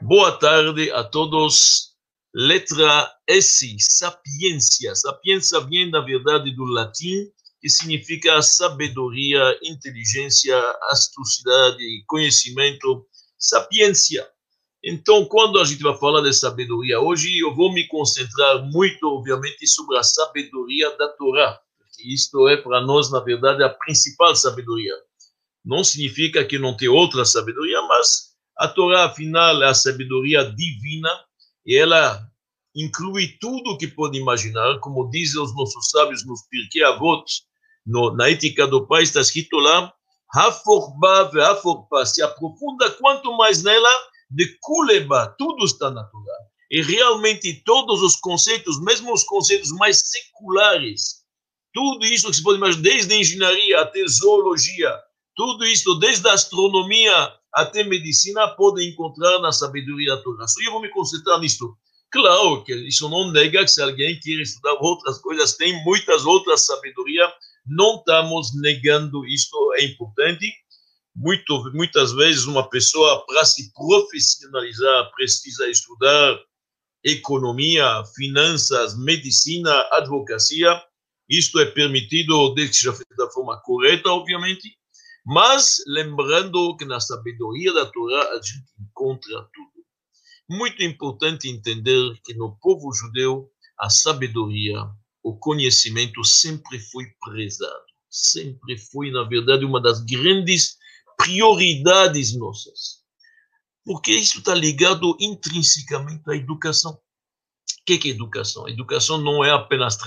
Boa tarde a todos. Letra S, sapiência. Sapiência vem, na verdade, do latim, que significa sabedoria, inteligência, astucidade, conhecimento, sapiência. Então, quando a gente vai falar de sabedoria hoje, eu vou me concentrar muito, obviamente, sobre a sabedoria da Torá, porque isto é para nós, na verdade, a principal sabedoria. Não significa que não tem outra sabedoria, mas a Torá, afinal, é a sabedoria divina e ela inclui tudo o que pode imaginar, como dizem os nossos sábios nos Pirkei Avot, no, na ética do pai, está escrito lá, se aprofunda quanto mais nela, de Kuleba, tudo está na Torá. E realmente todos os conceitos, mesmo os conceitos mais seculares, tudo isso que se pode imaginar, desde a engenharia até zoologia, tudo isso, desde a astronomia até medicina podem encontrar na sabedoria da Torá. Só eu vou me concentrar nisto. Claro que isso não nega que se alguém quer estudar outras coisas, tem muitas outras sabedorias, não estamos negando isto, é importante. Muito, muitas vezes uma pessoa, para se profissionalizar, precisa estudar economia, finanças, medicina, advocacia. Isto é permitido desde que seja feito da forma correta, obviamente, mas lembrando que na sabedoria da Torá a gente encontra tudo. Muito importante entender que no povo judeu a sabedoria, o conhecimento sempre foi prezado, sempre foi, na verdade, uma das grandes prioridades nossas. Porque isso está ligado intrinsecamente à educação. O que é educação? A educação não é apenas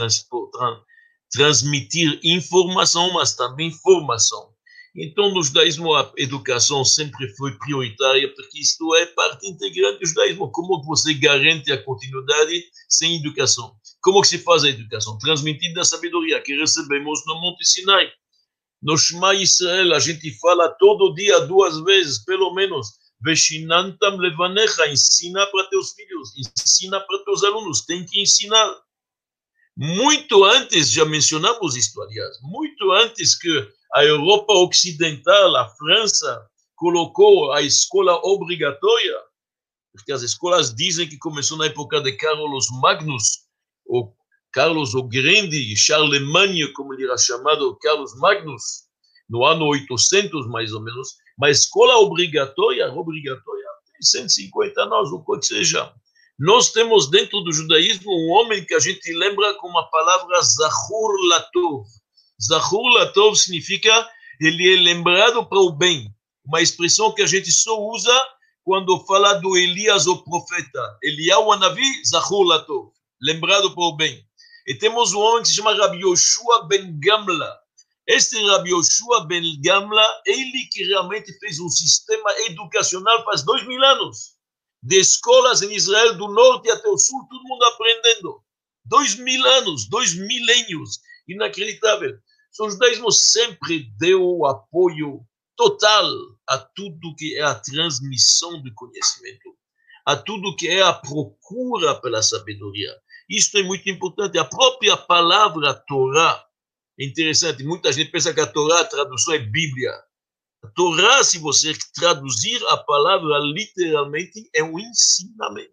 transmitir informação, mas também formação. Então, no judaísmo, a educação sempre foi prioritária, porque isto é parte integrante do judaísmo. Como você garante a continuidade sem educação? Como que se faz a educação? Transmitida a sabedoria que recebemos no Monte Sinai. No Shema Israel, a gente fala todo dia, duas vezes, pelo menos, Veshinantam levanecha, ensina para teus filhos, ensina para teus alunos, tem que ensinar. Muito antes, já mencionamos isto, aliás, muito antes que a Europa Ocidental, a França, colocou a escola obrigatória, porque as escolas dizem que começou na época de Carlos Magnus, ou Carlos o Grande, Charlemagne, como ele era chamado, Carlos Magnus, no ano 800 mais ou menos, mas escola obrigatória, obrigatória, tem 150 anos, o que seja. Nós temos dentro do judaísmo um homem que a gente lembra com a palavra Zahur Latov, Zahur Latov significa ele é lembrado para o bem. Uma expressão que a gente só usa quando fala do Elias, o profeta. Eliyahu Anavi, Zahur Latov, lembrado para o bem. E temos um homem que se chama Rabbi Yoshua ben Gamla. Este Rabbi Yoshua ben Gamla, ele que realmente fez um sistema educacional faz dois mil anos. De escolas em Israel, do norte até o sul, todo mundo aprendendo. Dois mil anos, dois milênios. Inacreditável. O judaísmo sempre deu apoio total a tudo que é a transmissão do conhecimento, a tudo que é a procura pela sabedoria. Isto é muito importante. A própria palavra Torá é interessante. Muita gente pensa que a Torá, a tradução é Bíblia. A Torá, se você traduzir a palavra literalmente, é um ensinamento,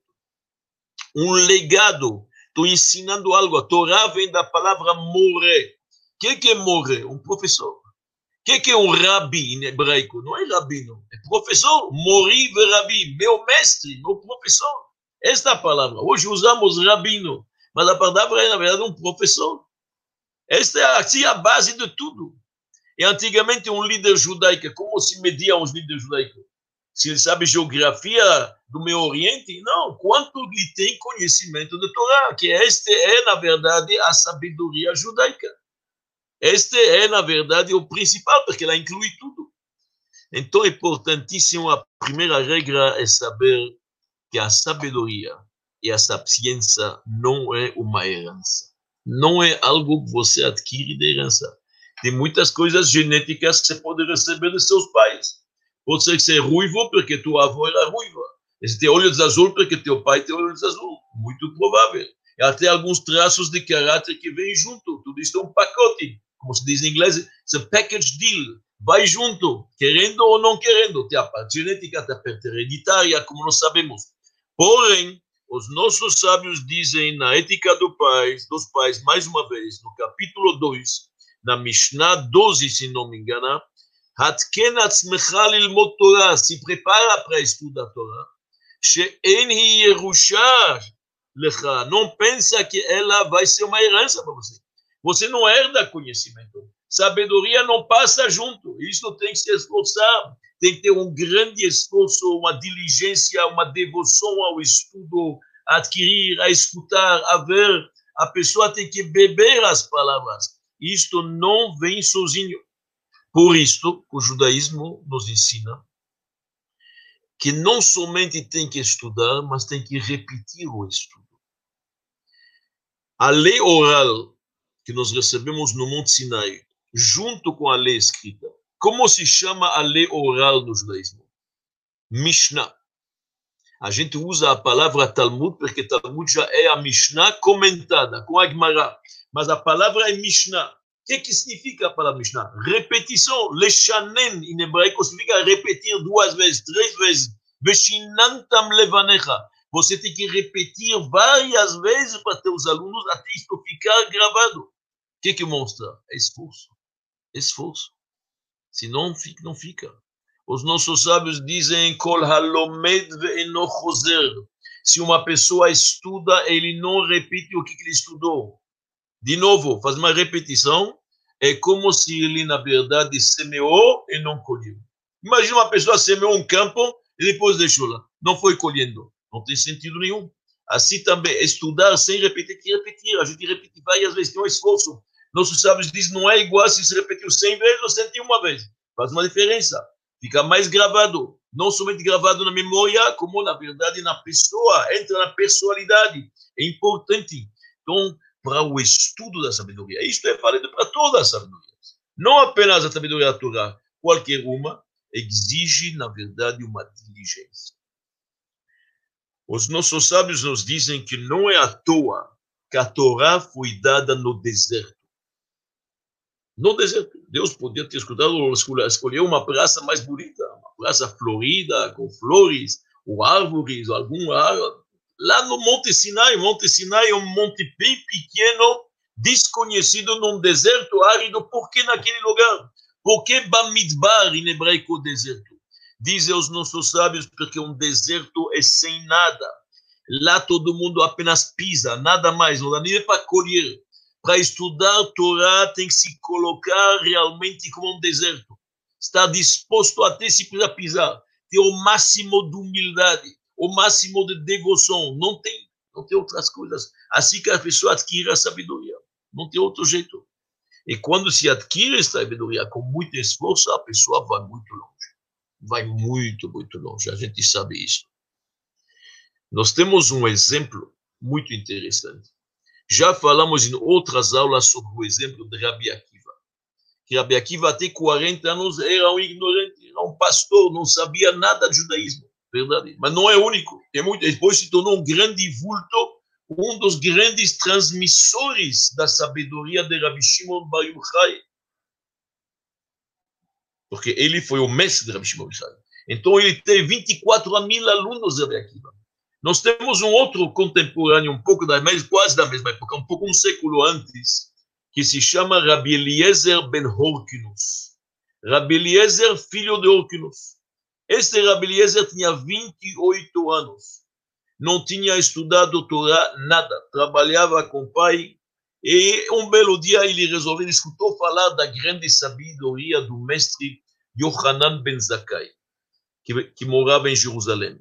um legado. Estou ensinando algo. A Torá vem da palavra morrer que, que é morrer? Um professor. O que, que é um rabi em hebraico? Não é rabino, é professor. Mori rabi, meu mestre, meu professor. Esta é palavra. Hoje usamos rabino, mas a palavra é, na verdade, um professor. Esta é assim, a base de tudo. E antigamente um líder judaico, como se media os líderes judaicos? Se ele sabe geografia do Meio Oriente? Não. Quanto ele tem conhecimento de Torá? Que este é, na verdade, a sabedoria judaica. Este é, na verdade, o principal, porque ela inclui tudo. Então, é importantíssimo, a primeira regra é saber que a sabedoria e a sapiência não é uma herança. Não é algo que você adquire de herança. Tem muitas coisas genéticas que você pode receber de seus pais. Pode ser que você é ruivo porque tua avó era ruiva. E você tem olhos azul porque teu pai tem olhos azul. Muito provável. E até alguns traços de caráter que vêm junto. Tudo isso é um pacote como se diz em inglês, it's a package deal. vai junto, querendo ou não querendo. Tem a parte genética, tem a parte hereditária, como nós sabemos. Porém, os nossos sábios dizem na ética do pais, dos pais, mais uma vez, no capítulo 2, na Mishnah 12, se não me engano, התקן עצמך ללמוד תורה, se prepara para estudar Torá, שאין היא ירושה לך, não pensa que ela vai ser uma herança para você. Você não herda conhecimento. Sabedoria não passa junto. Isso tem que se esforçar, tem que ter um grande esforço, uma diligência, uma devoção ao estudo, a adquirir, a escutar, a ver. A pessoa tem que beber as palavras. Isto não vem sozinho. Por isto, o judaísmo nos ensina que não somente tem que estudar, mas tem que repetir o estudo. A lei oral que nós recebemos no Monte Sinai, junto com a lei escrita, como se chama a lei oral no judaísmo? Mishnah. A gente usa a palavra Talmud porque Talmud já é a Mishnah comentada com a Gemara, mas a palavra é Mishnah que, que significa a palavra Mishnah? Repetição. Lechanen, em hebraico, significa repetir duas vezes, três vezes. Veshinantam levanecha. Você tem que repetir várias vezes para teus alunos até isso ficar gravado. O que, que mostra? É esforço. Esforço. Se não fica, não fica. Os nossos sábios dizem: Kol halomed. Se uma pessoa estuda, ele não repete o que, ele estudou. De novo, faz uma repetição, é como se ele, na verdade, semeou e não colheu. Imagina uma pessoa semeou um campo e depois deixou lá. Não foi colhendo. Não tem sentido nenhum. Assim também, estudar sem repetir, que repetir. A gente repete várias vezes, tem um esforço. Nossos sábios dizem não é igual se se repetiu 100 vezes ou 101 vezes. Faz uma diferença. Fica mais gravado. Não somente gravado na memória, como na verdade na pessoa. Entra na personalidade. É importante. Então, para o estudo da sabedoria. Isto é válido para todas as sabedorias. Não apenas a sabedoria da qualquer uma, exige, na verdade, uma diligência. Os nossos sábios nos dizem que não é à toa que a Torá foi dada no deserto. No deserto. Deus podia ter escutado, escolher uma praça mais bonita, uma praça florida, com flores, ou árvores, ou algum árvore lá no Monte Sinai. Monte Sinai é um monte bem pequeno, desconhecido num deserto árido. Por que naquele lugar? Por que Bamidbar, em hebraico, deserto? Dizem os nossos sábios, porque um deserto é sem nada. Lá todo mundo apenas pisa, nada mais, não dá nem para colher. Para estudar Torá tem que se colocar realmente como um deserto. Está disposto até se precisar pisar. Ter o máximo de humildade o máximo de devoção. Não tem, não tem outras coisas. Assim que a pessoa adquire a sabedoria. Não tem outro jeito. E quando se adquire essa sabedoria com muito esforço, a pessoa vai muito longe. Vai muito, muito longe. A gente sabe isso. Nós temos um exemplo muito interessante. Já falamos em outras aulas sobre o exemplo de Rabi Akiva. Que Rabi Akiva, até 40 anos, era um ignorante, era um pastor, não sabia nada de judaísmo verdade. Mas não é único. É muito, depois se tornou um grande vulto, um dos grandes transmissores da sabedoria de Rabbi Shimon Bar Yochai. Porque ele foi o mestre de Rabbi Shimon Bar Yochai. Então ele teve 24 mil alunos Rabbi Akiva. Nós temos um outro contemporâneo, um pouco da mesma, quase da mesma época, um pouco um século antes, que se chama Rabbi Eliezer ben Horkinus. Rabbi Eliezer, filho de Horkinus. Este Rabi Eliezer tinha 28 anos, não tinha estudado Torá, nada, trabalhava com o pai, e um belo dia ele resolveu, ele escutou falar da grande sabedoria do mestre Yohanan ben Zakkai, que, que morava em Jerusalém.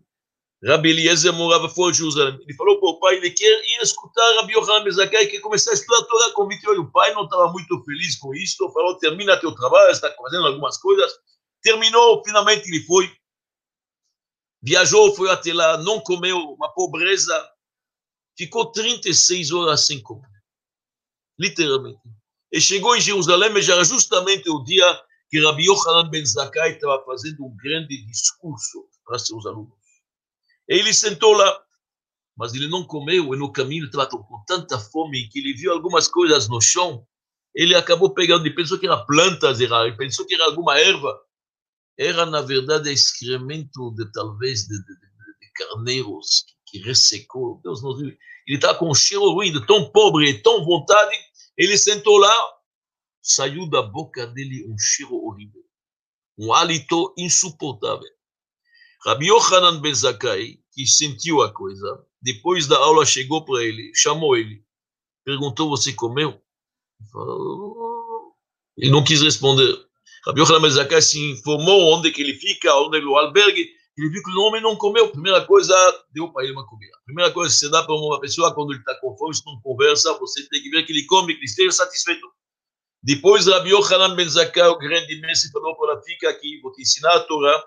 Rabi Eliezer morava fora de Jerusalém. Ele falou para o pai, ele quer ir escutar Rabi Yohanan ben Zakkai, que começar a estudar a Torá com 28. O pai não estava muito feliz com isso, falou, termina teu trabalho, está fazendo algumas coisas, terminou, finalmente ele foi, viajou, foi até lá, não comeu, uma pobreza, ficou 36 horas sem comer, literalmente. E chegou em Jerusalém, mas era justamente o dia que Rabbi Yochanan ben Zakkai estava fazendo um grande discurso para seus alunos. E ele sentou lá, mas ele não comeu, e no caminho estava com tanta fome que ele viu algumas coisas no chão, ele acabou pegando, ele pensou que era plantas, era, ele pensou que era alguma erva. Era, na verdade, excremento de talvez de, de, de, de carneiros que ressecou. Deus nos Ele estava com um cheiro ruim, de tão pobre e tão vontade. Ele sentou lá, saiu da boca dele um cheiro horrível, um hálito insuportável. Rabi Yohanan Ben Zakkai, que sentiu a coisa, depois da aula chegou para ele, chamou ele, perguntou: Você comeu? Ele não quis responder. Rabi Yohanan Ben Zakkai se informou onde que ele fica, onde o albergue. Ele viu que o homem não comeu. Primeira coisa, deu para ele uma comida. Primeira coisa você dá para uma pessoa quando ele está com fome, se não conversa, você tem que ver que ele come, que ele esteja satisfeito. Depois, Rabi Yohanan Ben Zakkai, o grande mestre, falou para fica aqui, vou te ensinar a Torá.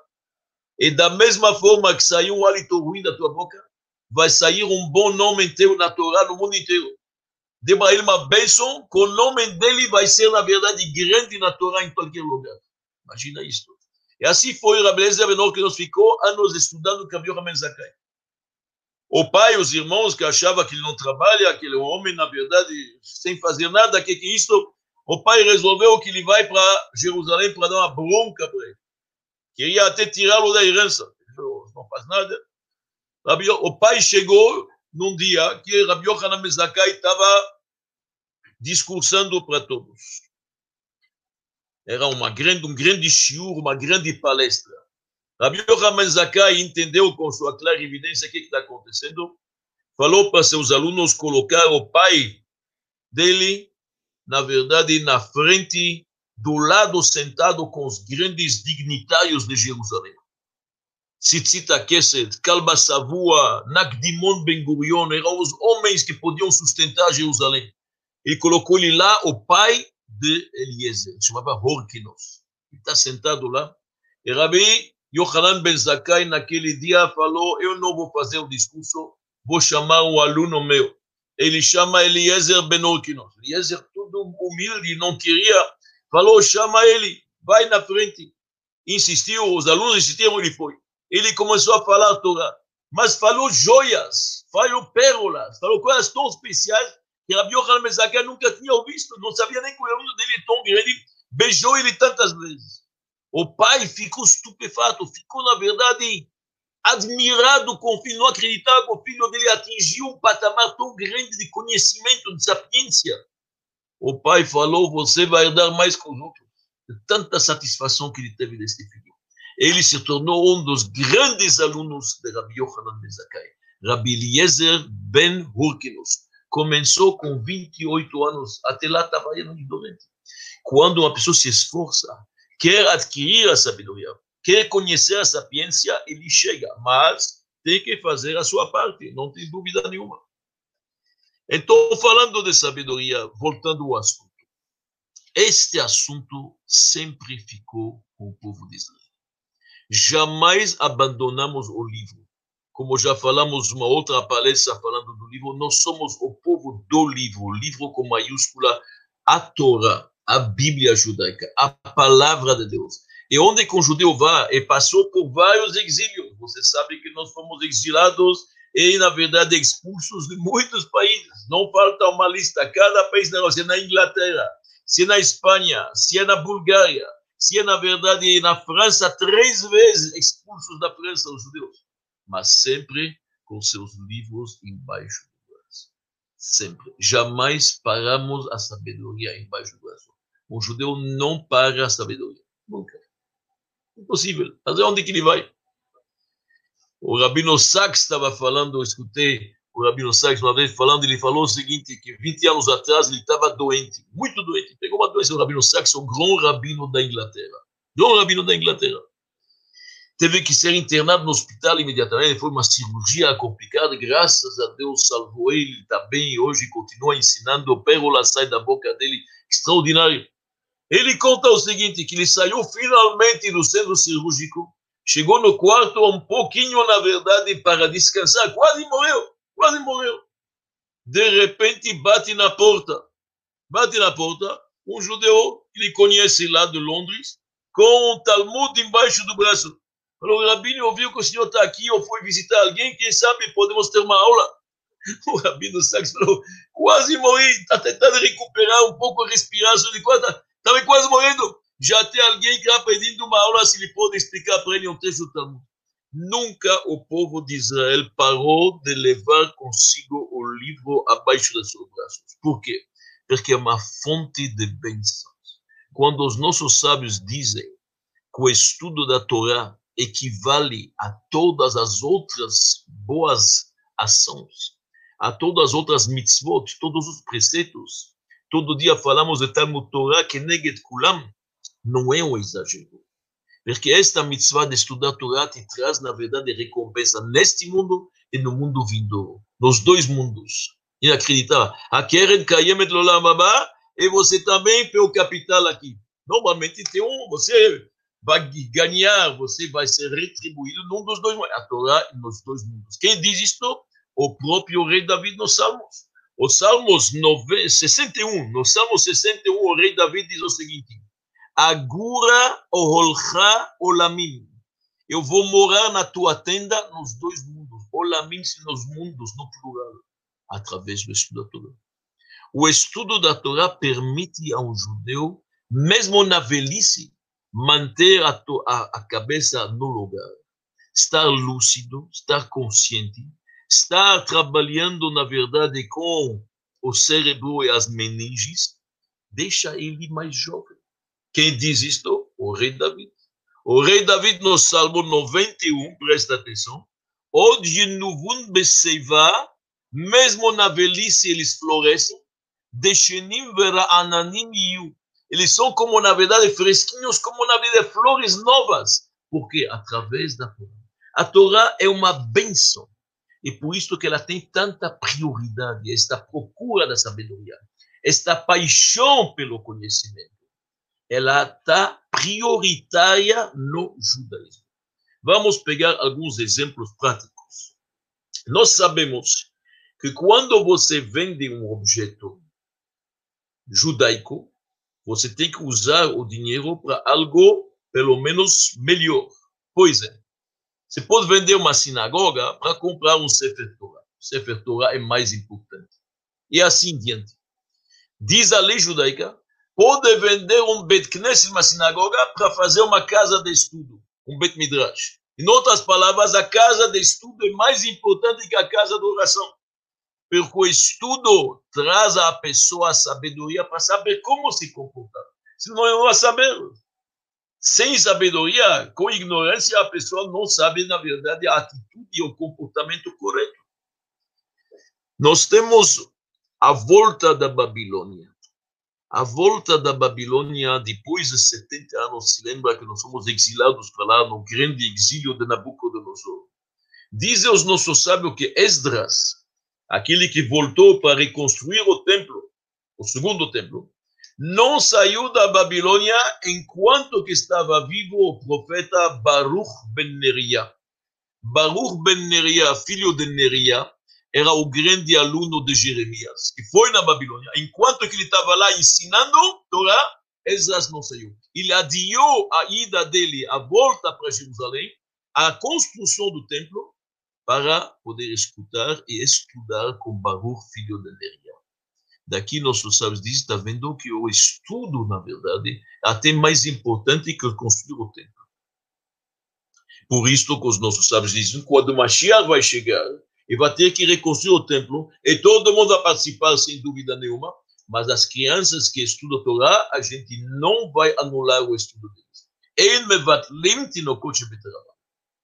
E da mesma forma que saiu um hálito ruim da tua boca, vai sair um bom nome inteiro na Torá no mundo inteiro. Dê para ele uma bênção, que o nome dele vai ser, na verdade, grande na Torá em qualquer lugar. Imagina isso. E assim foi Rabelezer Benor que nos ficou anos estudando o Kabir Zakai. O pai, os irmãos que achavam que ele não trabalha, aquele homem, na verdade, sem fazer nada, que que é isso? O pai resolveu que ele vai para Jerusalém para dar uma bronca para ele. Queria até tirá-lo da herança. Não faz nada. O pai chegou num dia que Rabi Yohanan Mezakai estava discursando para todos. Era uma grande, um grande shiur, uma grande palestra. Rabi Yohanan Mezakai entendeu com sua clara evidência o que está acontecendo. Falou para seus alunos colocar o pai dele, na verdade, na frente do lado sentado com os grandes dignitários de Jerusalém. Tzitzita Kesed, Kalba Savua, Nakdimon Ben Gurion, eram os homens que podiam sustentar Jerusalém. Ele colocou ele lá, o pai de Eliezer, chamava Horkinos. Ele está sentado lá. E Rabi Yohanan Ben Zakai, naquele dia, falou: Eu não vou fazer o discurso, vou chamar um aluno meu. Ele chama Eliezer Ben Horkinos. Eliezer, todo humilde, não queria falou, chama ele, vai na frente. Insistiu, os alunos insistiram, ele foi. Ele começou a falar a Torá, mas falou joias, falou pérolas, falou coisas tão especiais que Rabi Mezakia nunca tinha visto, não sabia nem que o aluno dele é tão grande, beijou ele tantas vezes. O pai ficou estupefato, ficou, na verdade, admirado com o filho, não acreditava que o filho dele atingiu um patamar tão grande de conhecimento, de sapiência o pai falou: Você vai herdar mais outros. Tanta satisfação que ele teve deste filho. Ele se tornou um dos grandes alunos de Rabbi Yochanan Ben Zakkai, Rabbi Eliezer Ben Hurkinus. Começou com 28 anos, até lá estava doente. Quando uma pessoa se esforça, quer adquirir a sabedoria, quer conhecer a sapiência, ele chega, mas tem que fazer a sua parte, não tem dúvida nenhuma. Então, falando de sabedoria, voltando ao assunto. Este assunto sempre ficou com o povo de Israel. Jamais abandonamos o livro. Como já falamos uma outra palestra falando do livro, nós somos o povo do livro, o livro com maiúscula, a Torá, a Bíblia judaica, a palavra de Deus. E onde que um judeu vai, e passou por vários exílios. Você sabe que nós fomos exilados e, na verdade, expulsos de muitos países. Não falta uma lista. Cada país, se é na Inglaterra, se é na Espanha, se é na Bulgária, se é, na verdade, na França, três vezes expulsos da França, os judeus. Mas sempre com seus livros embaixo do braço. Sempre. Jamais paramos a sabedoria embaixo do braço. Um judeu não para a sabedoria. Nunca. Impossível. Mas onde que ele vai? O Rabino Sachs estava falando, eu escutei o Rabino Sachs uma vez falando, ele falou o seguinte, que 20 anos atrás ele estava doente, muito doente, pegou uma doença, o Rabino Sachs, o grande rabino da Inglaterra, grande rabino da Inglaterra. Teve que ser internado no hospital imediatamente, foi uma cirurgia complicada, graças a Deus salvou ele, está bem hoje continua ensinando, pérola sai da boca dele, extraordinário. Ele conta o seguinte, que ele saiu finalmente do centro cirúrgico, chegou no quarto um pouquinho, na verdade, para descansar, quase morreu, quase morreu. De repente bate na porta, bate na porta, um judeu ele conhece lá de Londres, com um Talmud embaixo do braço. Falou, Rabino, ouviu que o senhor está aqui, ou foi visitar alguém, quem sabe podemos ter uma aula. o Rabino Sachs falou, quase morri, está tentando recuperar um pouco a respiração de quase, estava quase morrendo. Já tem alguém que está pedindo uma aula se ele pode explicar para ele um texto do. Nunca o povo de Israel parou de levar consigo o livro abaixo dos seus braços. Por quê? Porque é uma fonte de bênçãos. Quando os nossos sábios dizem que o estudo da Torá equivale a todas as outras boas ações, a todas as outras mitzvot, todos os preceitos. Todo dia falamos de Talmud Torah que neget kulam, não é um exagero. Porque esta mitzvah de estudar Torá te traz, na verdade, recompensa neste mundo e no mundo vindouro. Nos dois mundos. Inacreditável. A Keren Kayemet Lolam e você também pelo capital aqui. Normalmente tem um, você vai ganhar, você vai ser retribuído num dos dois mundos. A Torá nos dois mundos. Quem diz isto? O próprio rei David nos Salmos. Os Salmos 61, no Salmo 61, o rei David diz o seguinte: Agura oholcha olamim. Eu vou morar na tua tenda nos dois mundos. Olamim, nos mundos, no plural, através do estudo da Torá. O estudo da Torá permite a um judeu, mesmo na velhice, manter a, a, a cabeça no lugar, estar lúcido, estar consciente, estar trabalhando, na verdade, com o cérebro e as meninges, deixa ele mais jovem. Quem diz isto? O rei David. O rei David, no Salmo 91, presta atenção, Od Nuvun Beseiva, mesmo na velhice eles florescem, Deshenim Vera Ananim Yu. Eles são como, na verdade, fresquinhos, como, na verdade, flores novas. Porque através da Torá. A Torá é uma benção. E por isso que ela tem tanta prioridade, esta procura da sabedoria, esta paixão pelo conhecimento ela está prioritária no judaísmo. Vamos pegar alguns exemplos práticos. Nós sabemos que quando você vende um objeto judaico, você tem que usar o dinheiro para algo pelo menos melhor. Pois é, você pode vender uma sinagoga para comprar um Sefer Torah. O Sefer Torah é mais importante. E assim diante. Diz a lei judaica pode vender um Bet Knesset, uma sinagoga, para fazer uma casa de estudo, um Bet Midrash. Em outras palavras, a casa de estudo é mais importante que a casa de oração. Porque o estudo traz à pessoa a sabedoria para saber como se comportar. Senão eu não vai saber. Sem sabedoria, com ignorância, a pessoa não sabe, na verdade, a atitude e o comportamento correto. Nós temos a volta da Babilônia. A volta da Babilônia, depois de 70 anos, se lembra que nós fomos exilados para lá no grande exílio de Nabucodonosor. Dizem os nossos sábios que Esdras, aquele que voltou para reconstruir o templo, o segundo templo, não saiu da Babilônia enquanto que estava vivo o profeta Baruch ben Neria. Baruch ben Neria, filho de Neria, era o grande aluno de Jeremias, que foi na Babilônia. Enquanto que ele estava lá ensinando Torá, Esdras não saiu. Ele adiou a ida dele, a volta para Jerusalém, a construção do templo, para poder escutar e estudar com Baruch, filho de Neria. Daqui nossos sábios dizem, está vendo que o estudo, na verdade, é até mais importante que construir o templo. Por isso que os nossos sábios dizem, quando Mashiach vai chegar, e vai ter que reconstruir o templo, e todo mundo vai participar sem dúvida nenhuma, mas as crianças que estudam a Torá, a gente não vai anular o estudo deles.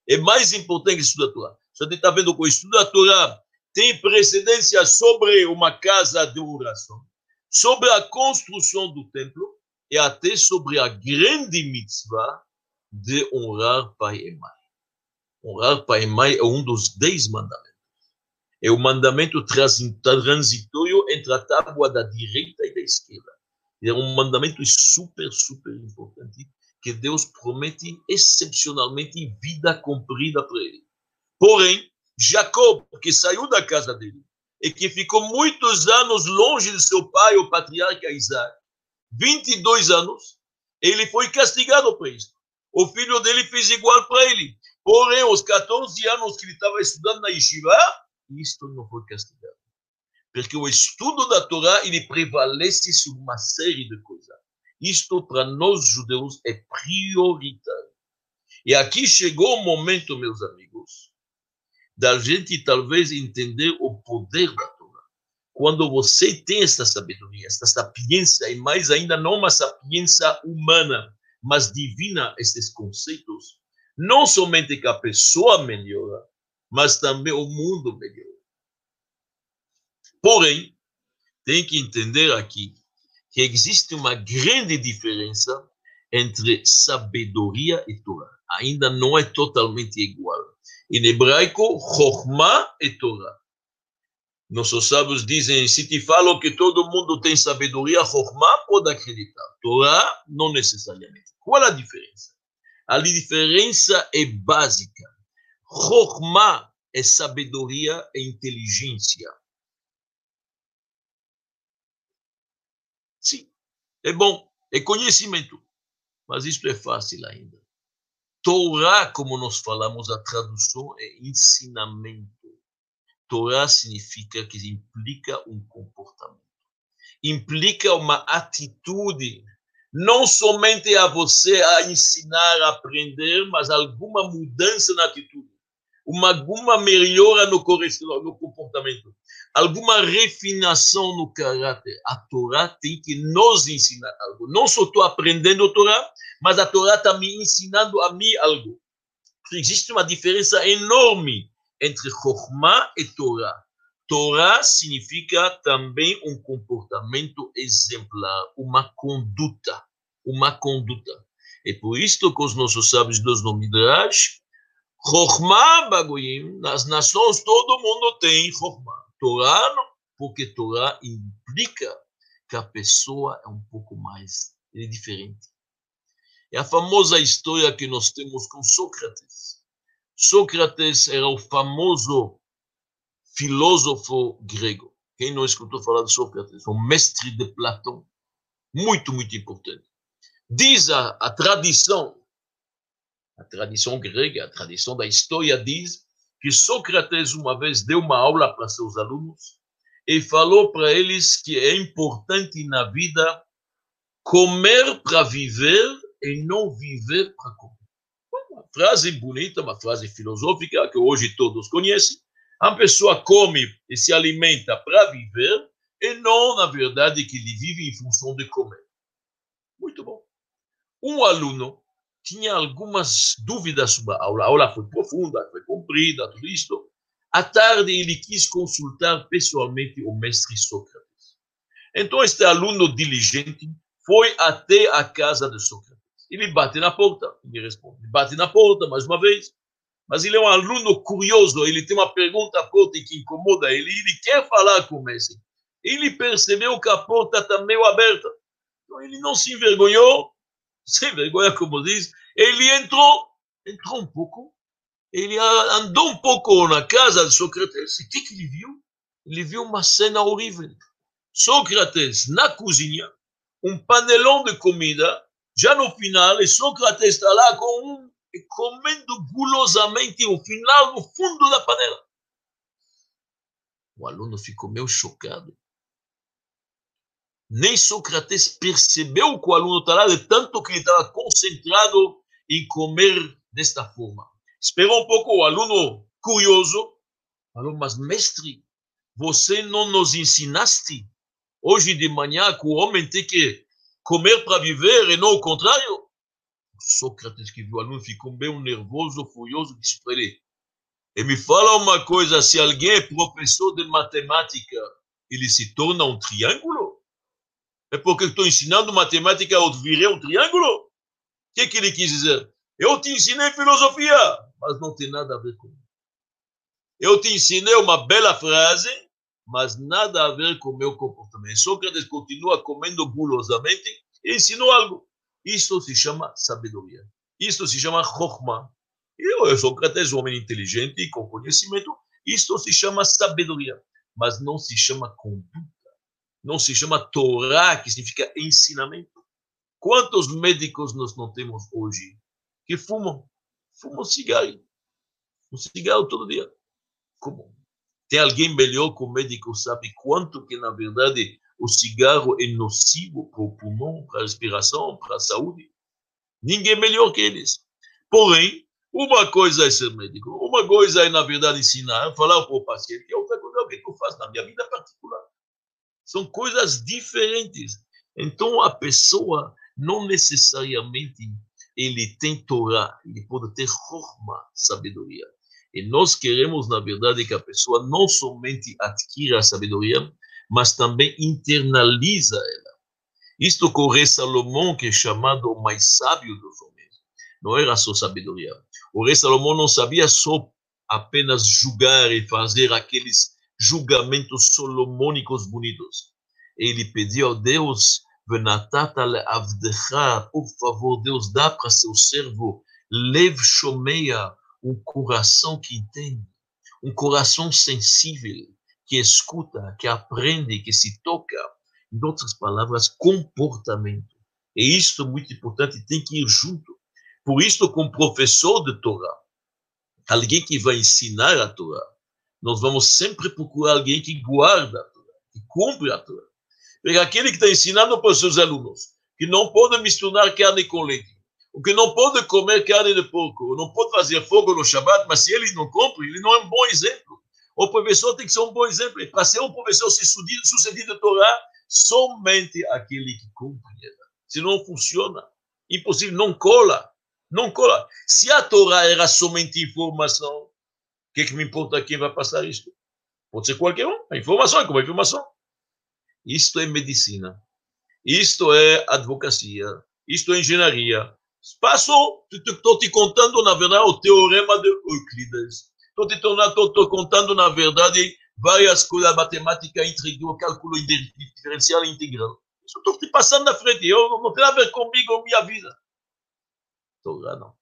É mais importante que estudar a Torá. Você está vendo que o estudo da Torá tem precedência sobre uma casa de oração, sobre a construção do templo e até sobre a grande mitzvah de honrar pai e mãe. Honrar pai e mãe é um dos dez mandamentos é o mandamento transitório entre a tábua da direita e da esquerda. É um mandamento super, super importante que Deus promete excepcionalmente vida cumprida para ele. Porém, Jacob, que saiu da casa dele e que ficou muitos anos longe de seu pai, o patriarca Isaac, 22 anos, ele foi castigado por isso. O filho dele fez igual para ele. Porém, os 14 anos que ele estava estudando na yeshiva, isto não foi castigado. porque o estudo da Torá ele prevalece sobre uma série de coisas. Isto para nós judeus é prioritário. E aqui chegou o momento, meus amigos, da gente talvez entender o poder da Torá. Quando você tem esta sabedoria, esta sapiência, e mais ainda não uma sapiência humana, mas divina, estes conceitos, não somente que a pessoa melhora, mas também o mundo melhora. Porém, tem que entender aqui que existe uma grande diferença entre sabedoria e Torá. Ainda não é totalmente igual. Em hebraico, Chokhmah e Torá. Nossos sábios dizem, se te falo que todo mundo tem sabedoria, Chokhmah pode acreditar. Torá, não necessariamente. Qual a diferença? A diferença é básica. Chokhmah é sabedoria e inteligência. Sim, é bom, é conhecimento, mas isto é fácil ainda. Torá, como nós falamos, a tradução é ensinamento. Torá significa que implica um comportamento, implica uma atitude, não somente a você a ensinar, a aprender, mas alguma mudança na atitude, uma, alguma melhora no, no comportamento alguma refinação no caráter. A Torá tem que nos ensinar algo. Não só estou aprendendo a Torá, mas a Torá está me ensinando a mim algo. Existe uma diferença enorme entre Chokhmah e Torá. Torá significa também um comportamento exemplar, uma conduta, uma conduta. É por isto que os nossos sábios dos no Midrash, Chokhmah Bagoyim, nas nações todo mundo tem Chokhmah. Torá, porque Torá implica que a pessoa é um pouco mais é diferente. É a famosa história que nós temos com Sócrates. Sócrates era o famoso filósofo grego. Quem não escutou falar de Sócrates? O mestre de Platão. Muito, muito importante. Diz a, a tradição, a tradição grega, a tradição da história diz que Sócrates uma vez deu uma aula para seus alunos e falou para eles que é importante na vida comer para viver e não viver para comer. Uma frase bonita, uma frase filosófica que hoje todos conhecem. A pessoa come e se alimenta para viver e não, na verdade, que ele vive em função de comer. Muito bom. Um aluno tinha algumas dúvidas sobre a aula. A aula foi profunda, foi comprida, tudo isto. À tarde, ele quis consultar pessoalmente o mestre Sócrates. Então, este aluno diligente foi até a casa de Sócrates. Ele bate na porta, ele responde. Ele bate na porta mais uma vez. Mas ele é um aluno curioso, ele tem uma pergunta forte que incomoda ele, ele quer falar com o mestre. Ele percebeu que a porta está meio aberta. Então, ele não se envergonhou, sem vergonha, como diz, ele entrou, entrou um pouco, ele andou um pouco na casa de Sócrates, e o que, que ele viu? Ele viu uma cena horrível. Sócrates na cozinha, um panelão de comida, já no final, e Sócrates está lá com um, comendo gulosamente o final no fundo da panela. O aluno ficou meio chocado nem Sócrates percebeu que o aluno está lá, de tanto que ele estava concentrado em comer desta forma. Esperou um pouco o aluno curioso, falou, mas mestre, você não nos ensinaste hoje de manhã que o homem tem que comer para viver e não o contrário? Sócrates, que viu o aluno, ficou bem nervoso, furioso, disse para ele, e me fala uma coisa, se alguém é professor de matemática, ele se torna um triângulo? É porque estou ensinando matemática, eu virei um triângulo? O que, que ele quis dizer? Eu te ensinei filosofia, mas não tem nada a ver comigo. Eu te ensinei uma bela frase, mas nada a ver com o meu comportamento. Sócrates continua comendo gulosamente e ensinou algo. Isto se chama sabedoria. Isto se chama Chokhmah. Eu Sócrates, um homem inteligente e com conhecimento. Isto se chama sabedoria, mas não se chama conduta não se chama Torá, que significa ensinamento. Quantos médicos nós não temos hoje que fumam? Fumam cigarro. Um cigarro todo dia. Como? Tem alguém melhor que o médico sabe quanto que, na verdade, o cigarro é nocivo para o pulmão, para a respiração, para a saúde? Ninguém melhor que eles. Porém, uma coisa é ser médico, uma coisa é, na verdade, ensinar, falar para o paciente, e outra coisa é o que eu faço na minha vida particular. São coisas diferentes. Então, a pessoa não necessariamente ele tem Torá, ele pode ter forma, sabedoria. E nós queremos, na verdade, que a pessoa não somente adquira a sabedoria, mas também internaliza ela. Isto rei Salomão, que é chamado o mais sábio dos homens. Não era só sabedoria. O rei Salomão não sabia só apenas julgar e fazer aqueles julgamentos solomônicos bonitos. Ele pediu a Deus por favor, Deus, dá para seu servo lev shomeia, um coração que entende, um coração sensível, que escuta, que aprende, que se toca. Em outras palavras, comportamento. E isto é muito importante, tem que ir junto. Por isso, como professor de Torá, alguém que vai ensinar a Torá, nós vamos sempre procurar alguém que guarda a Torá, que cumpre a Torá. Porque aquele que está ensinando para os seus alunos que não pode misturar carne com leite, o que não pode comer carne de porco, não pode fazer fogo no Shabat, mas se ele não cumpre, ele não é um bom exemplo. O professor tem que ser um bom exemplo. Para ser um professor sucedido de Torá, somente aquele que cumpre ela. Se não funciona, impossível, não cola. Não cola. Se a Torá era somente informação, que, que me importa quem vai passar isso? Pode ser qualquer um. A informação é como a informação. Isto é medicina. Isto é advocacia. Isto é engenharia. Passou, estou te contando, na verdade, o teorema de Euclides. Estou te contando, na verdade, várias coisas matemática integral, cálculo diferencial e integral. Estou te passando na frente. Eu não tem a ver comigo, minha vida. Torá não.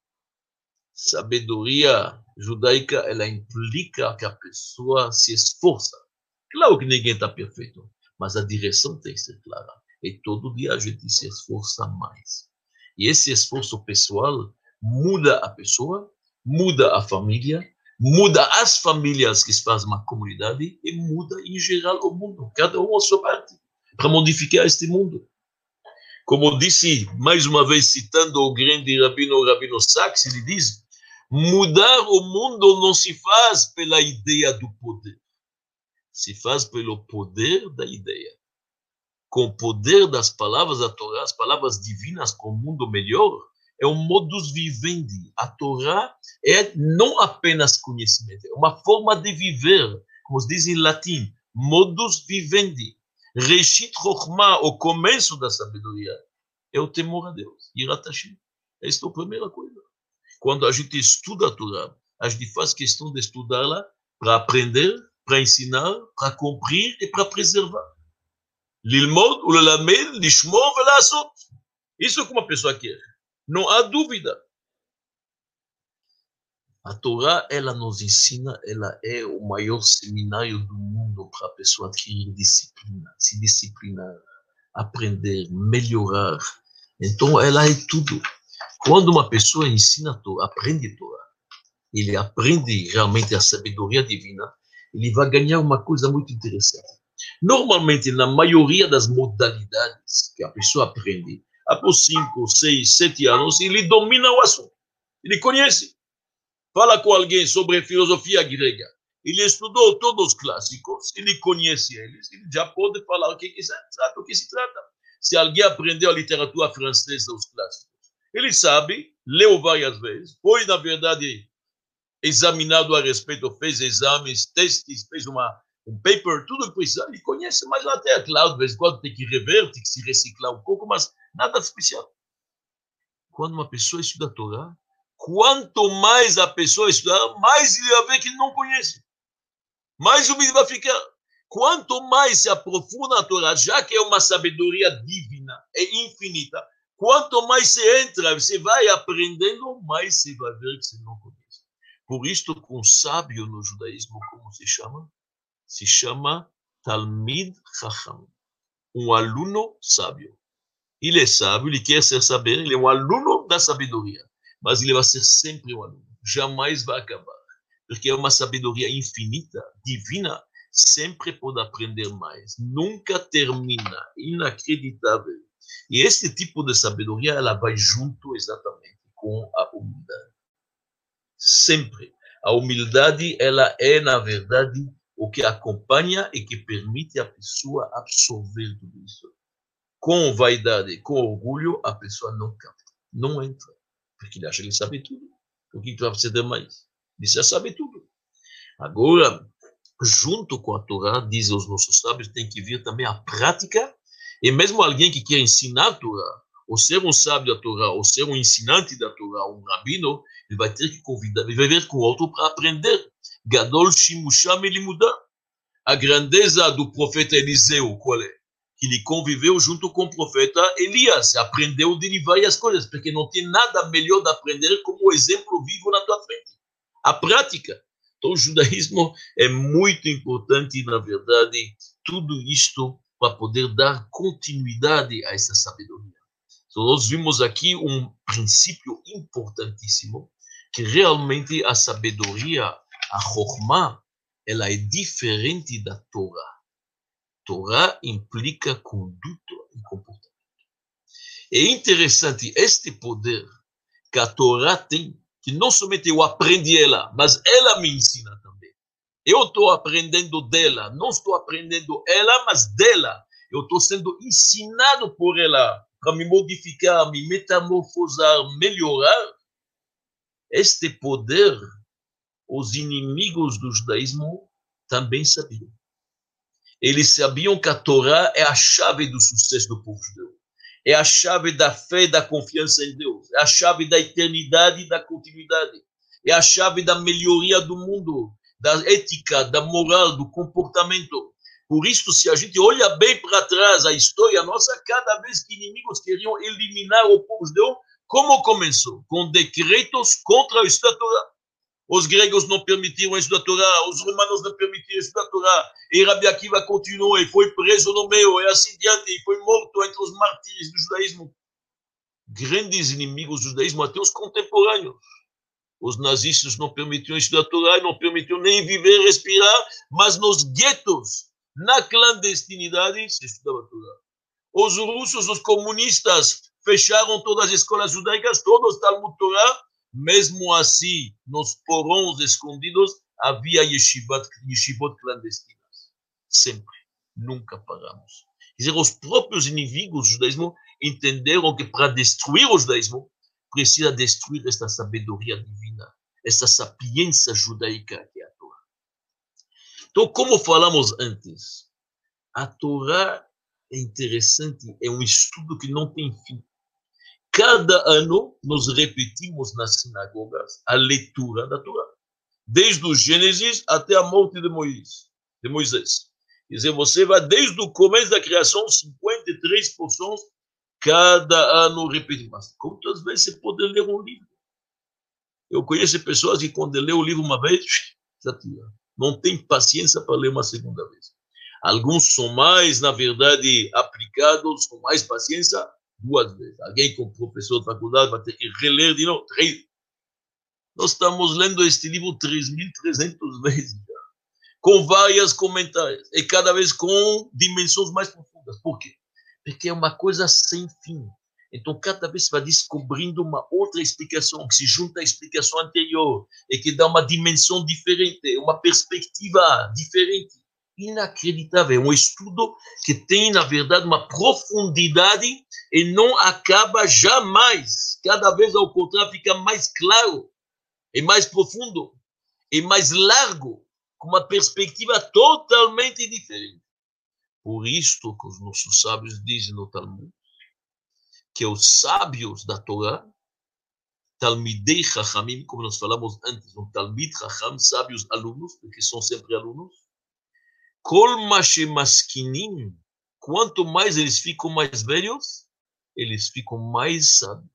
Sabedoria judaica, ela implica que a pessoa se esforça. Claro que ninguém está perfeito mas a direção tem que ser clara. E todo dia a gente se esforça mais. E esse esforço pessoal muda a pessoa, muda a família, muda as famílias que fazem uma comunidade e muda em geral o mundo. Cada um a sua parte para modificar este mundo. Como disse, mais uma vez citando o grande rabino Rabino Sachs, ele diz: mudar o mundo não se faz pela ideia do poder se faz pelo poder da ideia. Com o poder das palavras da Torá, as palavras divinas com o mundo melhor, é um modus vivendi. A Torá é não apenas conhecimento, é uma forma de viver, como diz em latim, modus vivendi. Reshit Chokhmah, o começo da sabedoria, é o temor a Deus, Yirat Hashem. Esta é a primeira coisa. Quando a gente estuda a Torá, a gente faz questão de estudá-la para aprender para ensinar, para cumprir e para preservar. Lilmod, o lelamed, lishmor, velasot. Isso é como a pessoa quer. Não há dúvida. A Torá, ela nos ensina, ela é o maior seminário do mundo para a pessoa adquirir disciplina, se disciplinar, aprender, melhorar. Então, ela é tudo. Quando uma pessoa ensina a Torá, aprende a Torá, ele aprende realmente a sabedoria divina, ele vai ganhar uma coisa muito interessante. Normalmente, na maioria das modalidades que a pessoa aprende, após 5, 6, 7 anos, ele domina o assunto. Ele conhece. Fala com alguém sobre filosofia grega. Ele estudou todos os clássicos, ele conhece eles, ele já pode falar o que, que sabe o que se trata. Se alguém aprendeu a literatura francesa, os clássicos, ele sabe, leu várias vezes, foi, na verdade, examinado a respeito, fez exames, testes, fez uma, um paper, tudo que precisa, ele conhece, mas até claro, de vez em quando tem que rever, tem que se reciclar um pouco, mas nada especial. Quando uma pessoa estuda a Torá, quanto mais a pessoa estudar, mais ele vai ver que ele não conhece. Mais humilde vai ficar. Quanto mais se aprofunda a Torá, já que é uma sabedoria divina e infinita, quanto mais você entra, você vai aprendendo, mais você vai ver que você não conhece. Por isto, com sábio no judaísmo, como se chama? Se chama Talmid Chacham, um aluno sábio. Ele é sábio, ele quer ser saber, ele é um aluno da sabedoria, mas ele vai ser sempre um aluno, jamais vai acabar. porque é uma sabedoria infinita, divina, sempre pode aprender mais, nunca termina, inacreditável. E esse tipo de sabedoria, ela vai junto exatamente com a humildade. Sempre. A humildade, ela é, na verdade, o que acompanha e que permite a pessoa absorver tudo isso. Com vaidade, com orgulho, a pessoa não capta, não entra, porque ele acha que ele sabe tudo. O que vai fazer mais? Ele já sabe tudo. Agora, junto com a Torá, dizem os nossos sábios, tem que vir também a prática, e mesmo alguém que quer ensinar a Torá, ou ser um sábio da Torá, ou ser um ensinante da Torá, um rabino, ele vai ter que convidar, ele vir com outro para aprender. Gadol Shimusham Elimudá. A grandeza do profeta Eliseu, qual é? Que ele conviveu junto com o profeta Elias, aprendeu de várias coisas, porque não tem nada melhor de aprender como exemplo vivo na tua frente. A prática. Então, o judaísmo é muito importante, na verdade, tudo isto para poder dar continuidade a essa sabedoria. Então, nós vimos aqui um princípio importantíssimo, que realmente a sabedoria, a Chokhmah, ela é diferente da Torá. Torá implica conduta e comportamento. É interessante este poder que a Torá tem, que não somente eu aprendi ela, mas ela me ensina também. Eu estou aprendendo dela, não estou aprendendo ela, mas dela. Eu estou sendo ensinado por ela para me modificar, me metamorfosar, melhorar. Este poder os inimigos do judaísmo também sabiam. Eles sabiam que a Torá é a chave do sucesso do povo judeu. É a chave da fé e da confiança em Deus. É a chave da eternidade e da continuidade. É a chave da melhoria do mundo, da ética, da moral, do comportamento. Por isso, se a gente olha bem para trás a história nossa, cada vez que inimigos queriam eliminar o povo judeu, como começou? Com decretos contra o Estado Torá. Os gregos não permitiram estudar a Torá, os romanos não permitiram estudar a Torá, e Rabi Akiva continuou e foi preso no meio, e assim diante, e foi morto entre os mártires do judaísmo. Grandes inimigos do judaísmo, até os contemporâneos. Os nazistas não permitiam estudar não permitiam nem viver, respirar, mas nos guetos, na clandestinidade, se estudava Torá. Os russos, os comunistas, fecharam todas as escolas judaicas, todos Talmud Torá, mesmo assim, nos porões escondidos, havia yeshivat, yeshivot clandestinas. Sempre. Nunca paramos. Quer dizer, os próprios inimigos do judaísmo entenderam que para destruir o judaísmo, precisa destruir esta sabedoria divina, esta sapiência judaica que é a Torá. Então, como falamos antes, a Torá é interessante, é um estudo que não tem fim. Cada ano nós repetimos nas sinagogas a leitura da Torá, desde o Gênesis até a morte de Moisés. De Moisés. Quer dizer, você vai desde o começo da criação, 53 porções, cada ano repetir. Mas quantas vezes você pode ler um livro? Eu conheço pessoas que quando lê o livro uma vez, já tira. Não tem paciência para ler uma segunda vez. Alguns são mais, na verdade, aplicados, com mais paciência, duas vezes. Alguém como professor de faculdade vai ter que reler de novo. Nós estamos lendo este livro 3.300 vezes, com vários comentários, e cada vez com dimensões mais profundas. Por quê? Porque é uma coisa sem fim. Então, cada vez vai descobrindo uma outra explicação, que se junta à explicação anterior, e que dá uma dimensão diferente, uma perspectiva diferente inacreditável. É um estudo que tem, na verdade, uma profundidade e não acaba jamais. Cada vez ao contrário, fica mais claro, e mais profundo, e mais largo, com uma perspectiva totalmente diferente. Por isto que os nossos sábios dizem no Talmud, que os sábios da Torá, Talmidei Chachamim, como nós falamos antes, um Talmid Chacham, sábios alunos, porque são sempre alunos, Kol maskinim, quanto mais eles ficam mais velhos, eles ficam mais sábios.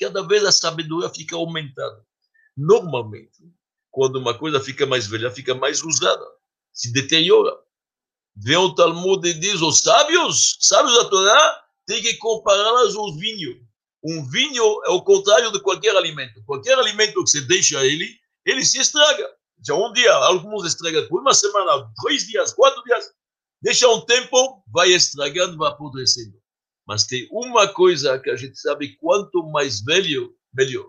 Cada vez a sabedoria fica aumentada. Normalmente, quando uma coisa fica mais velha, fica mais usada, se deteriora. Vem o Talmud e diz: os sábios, sábios da Torá, tem que compará-las aos vinhos. Um vinho é o contrário de qualquer alimento. Qualquer alimento que você deixa ele, ele se estraga. Já um dia, alguns estragam por uma semana, três dias, quatro dias. Deixa um tempo, vai estragando, vai apodrecendo. Mas tem uma coisa que a gente sabe: quanto mais velho, melhor.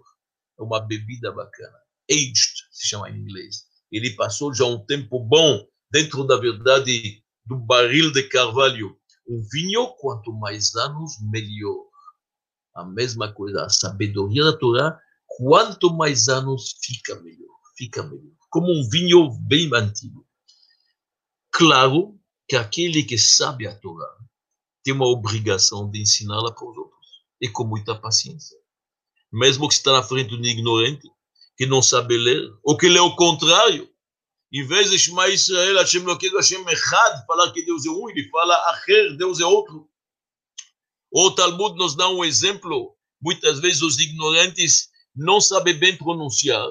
É uma bebida bacana. Aged, se chama em inglês. Ele passou já um tempo bom dentro da verdade do barril de carvalho. Um vinho, quanto mais anos, melhor. A mesma coisa, a sabedoria da Torá, quanto mais anos, fica melhor. Fica melhor. Como um vinho bem antigo. Claro que aquele que sabe a Torá tem uma obrigação de ensiná-la para os outros. E com muita paciência. Mesmo que está na frente de um ignorante, que não sabe ler, ou que lê o contrário, em vez de chamar Israel, Hashem Loquedo, Hashem Echad, falar que Deus é um, ele fala Acher, Deus é outro. O Talmud nos dá um exemplo. Muitas vezes os ignorantes não sabem bem pronunciar.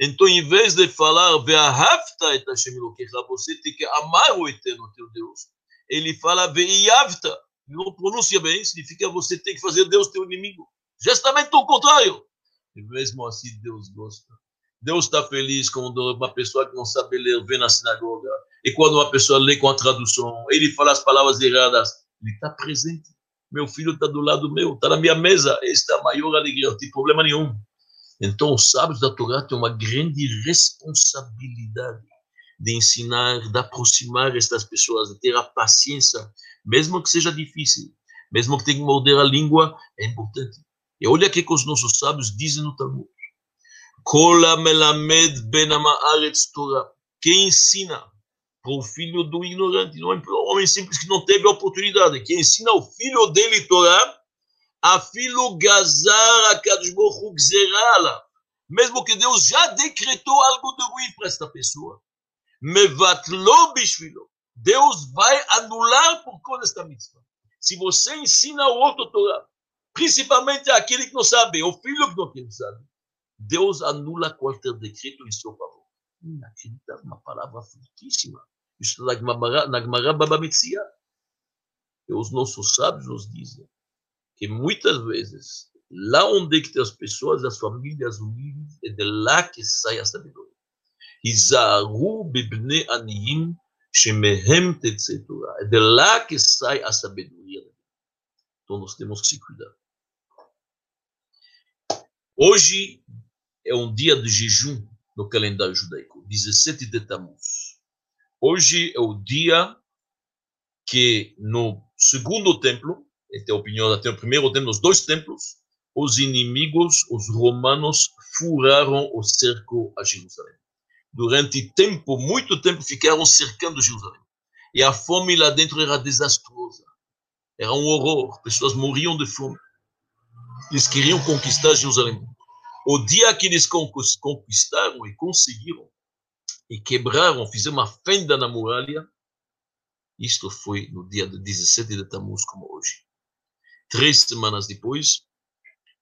Então, em vez de falar Ve'ahavta et Hashem Loquecha, você tem que amar o eterno teu Deus. Ele fala Ve'iyavta. Não pronuncia bem, significa você tem que fazer Deus teu inimigo. Justamente o contrário. E mesmo assim, Deus gosta. Deus está feliz quando uma pessoa que não sabe ler vem na sinagoga. E quando uma pessoa lê com a tradução, ele fala as palavras erradas. Ele está presente. Meu filho está do lado meu, está na minha mesa. Esta é a maior alegria, não tem problema nenhum. Então, os sábios da Torá têm uma grande responsabilidade de ensinar, de aproximar estas pessoas, de ter a paciência, mesmo que seja difícil, mesmo que tenha que morder a língua, é importante. E olha o que os nossos sábios dizem no Talmud. Quem ensina para o filho do ignorante, não é para o homem simples que não teve a oportunidade. Quem ensina o filho dele Torah, a filho gazar a. Mesmo que Deus já decretou algo de ruim para esta pessoa. Deus vai anular por conta desta mitzvah. Se você ensina o outro Torah, principalmente aquele que não sabe, o filho que não sabe, Deus anula qualquer decreto em seu favor. Inacreditável, uma palavra fortíssima. Isso na Gemara Baba Metzia. Os nossos sábios nos dizem que muitas vezes, lá onde que tem as pessoas, as famílias humildes, é de lá que sai a sabedoria. Izaru bibne aniyim shemehem tetzetura. É de lá que sai a sabedoria. Então nós temos que se cuidar. Hoje é um dia de jejum no calendário judaico, 17 de Tammuz. Hoje é o dia que no segundo templo, é a opinião até o primeiro templo, nos dois templos, os inimigos, os romanos, furaram o cerco a Jerusalém. Durante tempo, muito tempo, ficaram cercando Jerusalém. E a fome lá dentro era desastrosa. Era um horror. Pessoas morriam de fome. Eles queriam conquistar Jerusalém. O dia que eles conquistaram e conseguiram, e quebraram, fizeram uma fenda na muralha, isto foi no dia de 17 de Tammuz, como hoje. Três semanas depois,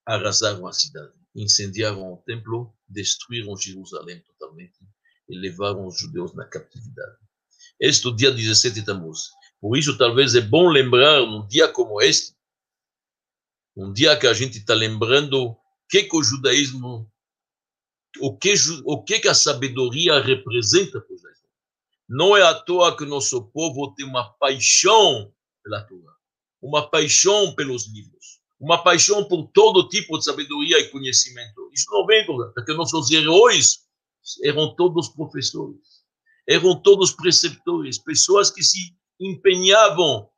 arrasaram a cidade, incendiaram o templo, destruíram Jerusalém totalmente e levaram os judeus na captividade. Este é o dia 17 de Tammuz. Por isso, talvez é bom lembrar, num dia como este, um dia que a gente está lembrando o que, que o judaísmo, o que, o que, que a sabedoria representa para o judaísmo. Não é à toa que nosso povo tem uma paixão pela Torá, uma paixão pelos livros, uma paixão por todo tipo de sabedoria e conhecimento. Isso não vem porque nossos heróis eram todos professores, eram todos preceptores, pessoas que se empenhavam em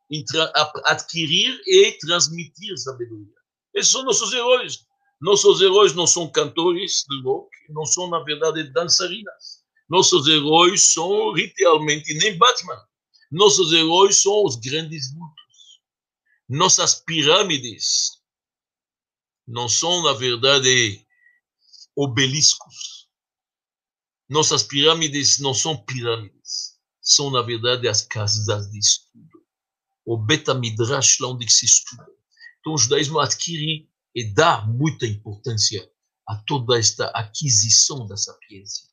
adquirir e transmitir sabedoria. Esses são nossos heróis. Nossos heróis não são cantores de rock, não são, na verdade, dançarinas. Nossos heróis são, literalmente, nem Batman. Nossos heróis são os grandes vultos. Nossas pirâmides não são, na verdade, obeliscos. Nossas pirâmides não são pirâmides. São, na verdade, as casas de estudo o Beta Midrash, lá onde se estuda. Então, o judaísmo adquire e dá muita importância a toda esta aquisição da sapiência.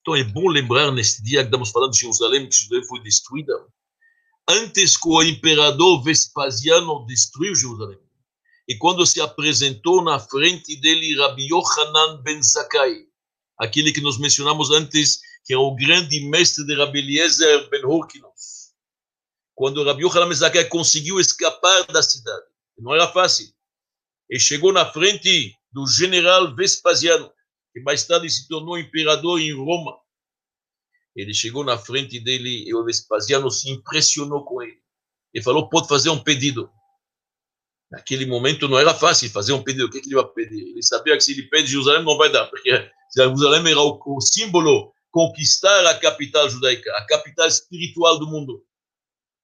Então, é bom lembrar neste dia que estamos falando de Jerusalém, que Jerusalém foi destruída. Antes que o imperador Vespasiano destruiu Jerusalém, E quando se apresentou na frente dele Rabi Yohanan ben Zakai, aquele que nós mencionamos antes, que é o grande mestre de Rabi Eliezer ben Horkinos. Quando Rabi Yohanan Zakai conseguiu escapar da cidade, não era fácil, e chegou na frente do general Vespasiano, que mais tarde se tornou imperador em Roma. Ele chegou na frente dele e o Vespasiano se impressionou com ele. Ele falou: pode fazer um pedido. Naquele momento não era fácil fazer um pedido. O que, que ele vai pedir? Ele sabia que se ele pede Jerusalém não vai dar, porque Jerusalém era o, o símbolo conquistar a capital judaica, a capital espiritual do mundo.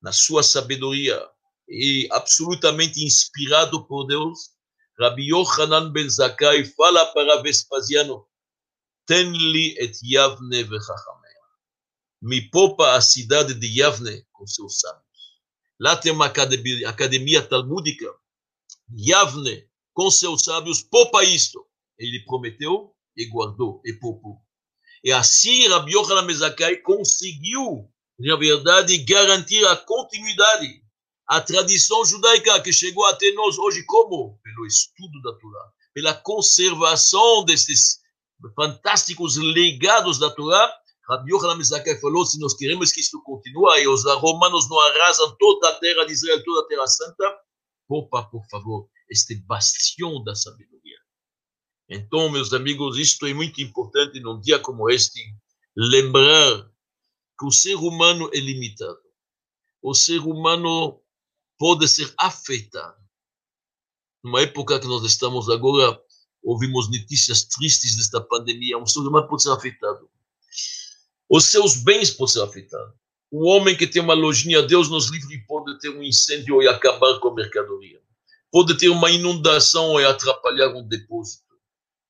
Na sua sabedoria e absolutamente inspirado por Deus, Rabbi Yochanan ben Zakkai fala para Vespasiano, ten li et Yavne vechachamea. Me poupa a cidade de Yavne com seus sábios. Lá tem uma academia, academia talmúdica. Yavne, com seus sábios, poupa isto. Ele prometeu e guardou e poupou. E assim Rabbi Yochanan ben Zakkai conseguiu, na verdade, garantir a continuidade a tradição judaica que chegou até nós hoje como? Pelo estudo da Torá, pela conservação desses fantásticos legados da Torá. Rabbi Yochanan Zakkai falou, se nós queremos que isso continue e os romanos não arrasam toda a terra de Israel, toda a terra santa, poupa, por favor, este bastião da sabedoria. Então, meus amigos, isto é muito importante num dia como este, lembrar que o ser humano é limitado. O ser humano pode ser afetado. Numa época que nós estamos agora, ouvimos notícias tristes desta pandemia, um ser humano pode ser afetado. Os seus bens podem ser afetados. O homem que tem uma lojinha, Deus nos livre, pode ter um incêndio e acabar com a mercadoria. Pode ter uma inundação e atrapalhar um depósito.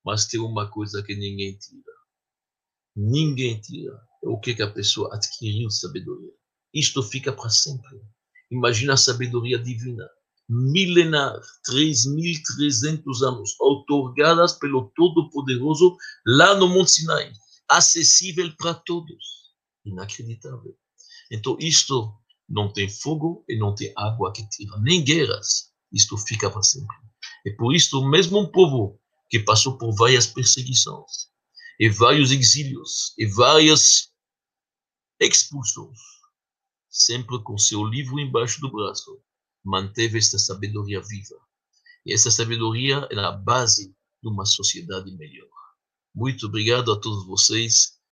Mas tem uma coisa que ninguém tira. Ninguém tira. É o que, que a pessoa adquiriu sabedoria. Isto fica para sempre. Imagina a sabedoria divina, milenar, 3.300 anos, otorgadas pelo Todo-Poderoso lá no Monte Sinai, acessível para todos. Inacreditável. Então, isto não tem fogo e não tem água que tira, nem guerras. Isto fica para sempre. E por isso, mesmo um povo que passou por várias perseguições, e vários exílios, e várias expulsões, sempre com seu livro embaixo do braço, manteve esta sabedoria viva. E essa sabedoria é a base de uma sociedade melhor. Muito obrigado a todos vocês